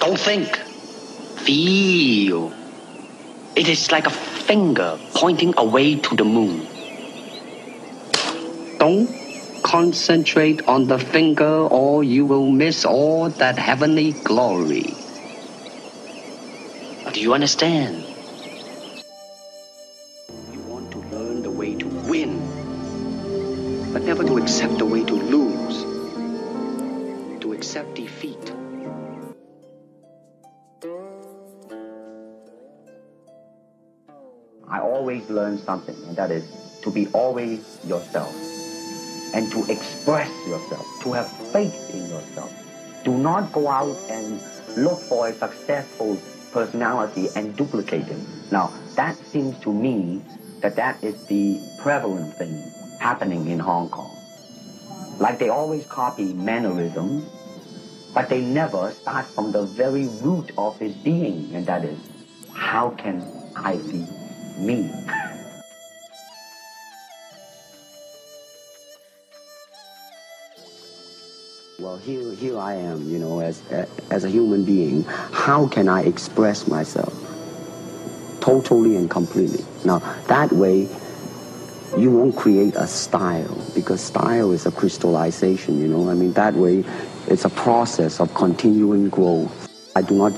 Don't think. Feel. It is like a finger pointing away to the moon. Don't concentrate on the finger or you will miss all that heavenly glory. Do you understand? You want to learn the way to win, but never to accept the way to lose, to accept defeat. I always learn something, and that is to be always yourself and to express yourself, to have faith in yourself. Do not go out and look for a successful personality and duplicate him. Now, that seems to me that that is the prevalent thing happening in Hong Kong. Like they always copy mannerisms, but they never start from the very root of his being, and that is, how can I be me? Well, here, here I am, you know, as, as a human being. How can I express myself? Totally and completely. Now, that way, you won't create a style because style is a crystallization, you know. I mean, that way, it's a process of continuing growth. I do not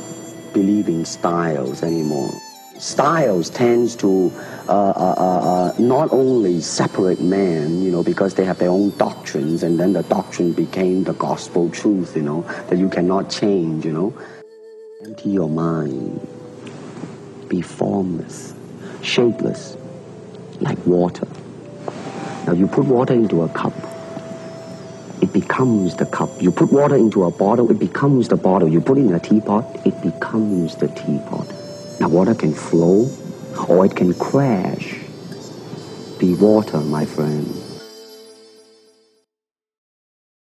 believe in styles anymore styles tends to uh, uh, uh, uh, not only separate men, you know, because they have their own doctrines, and then the doctrine became the gospel truth, you know, that you cannot change, you know. Empty your mind. Be formless, shapeless, like water. Now you put water into a cup, it becomes the cup. You put water into a bottle, it becomes the bottle. You put it in a teapot, it becomes the teapot. Now water can flow or it can crash. Be water, my friend.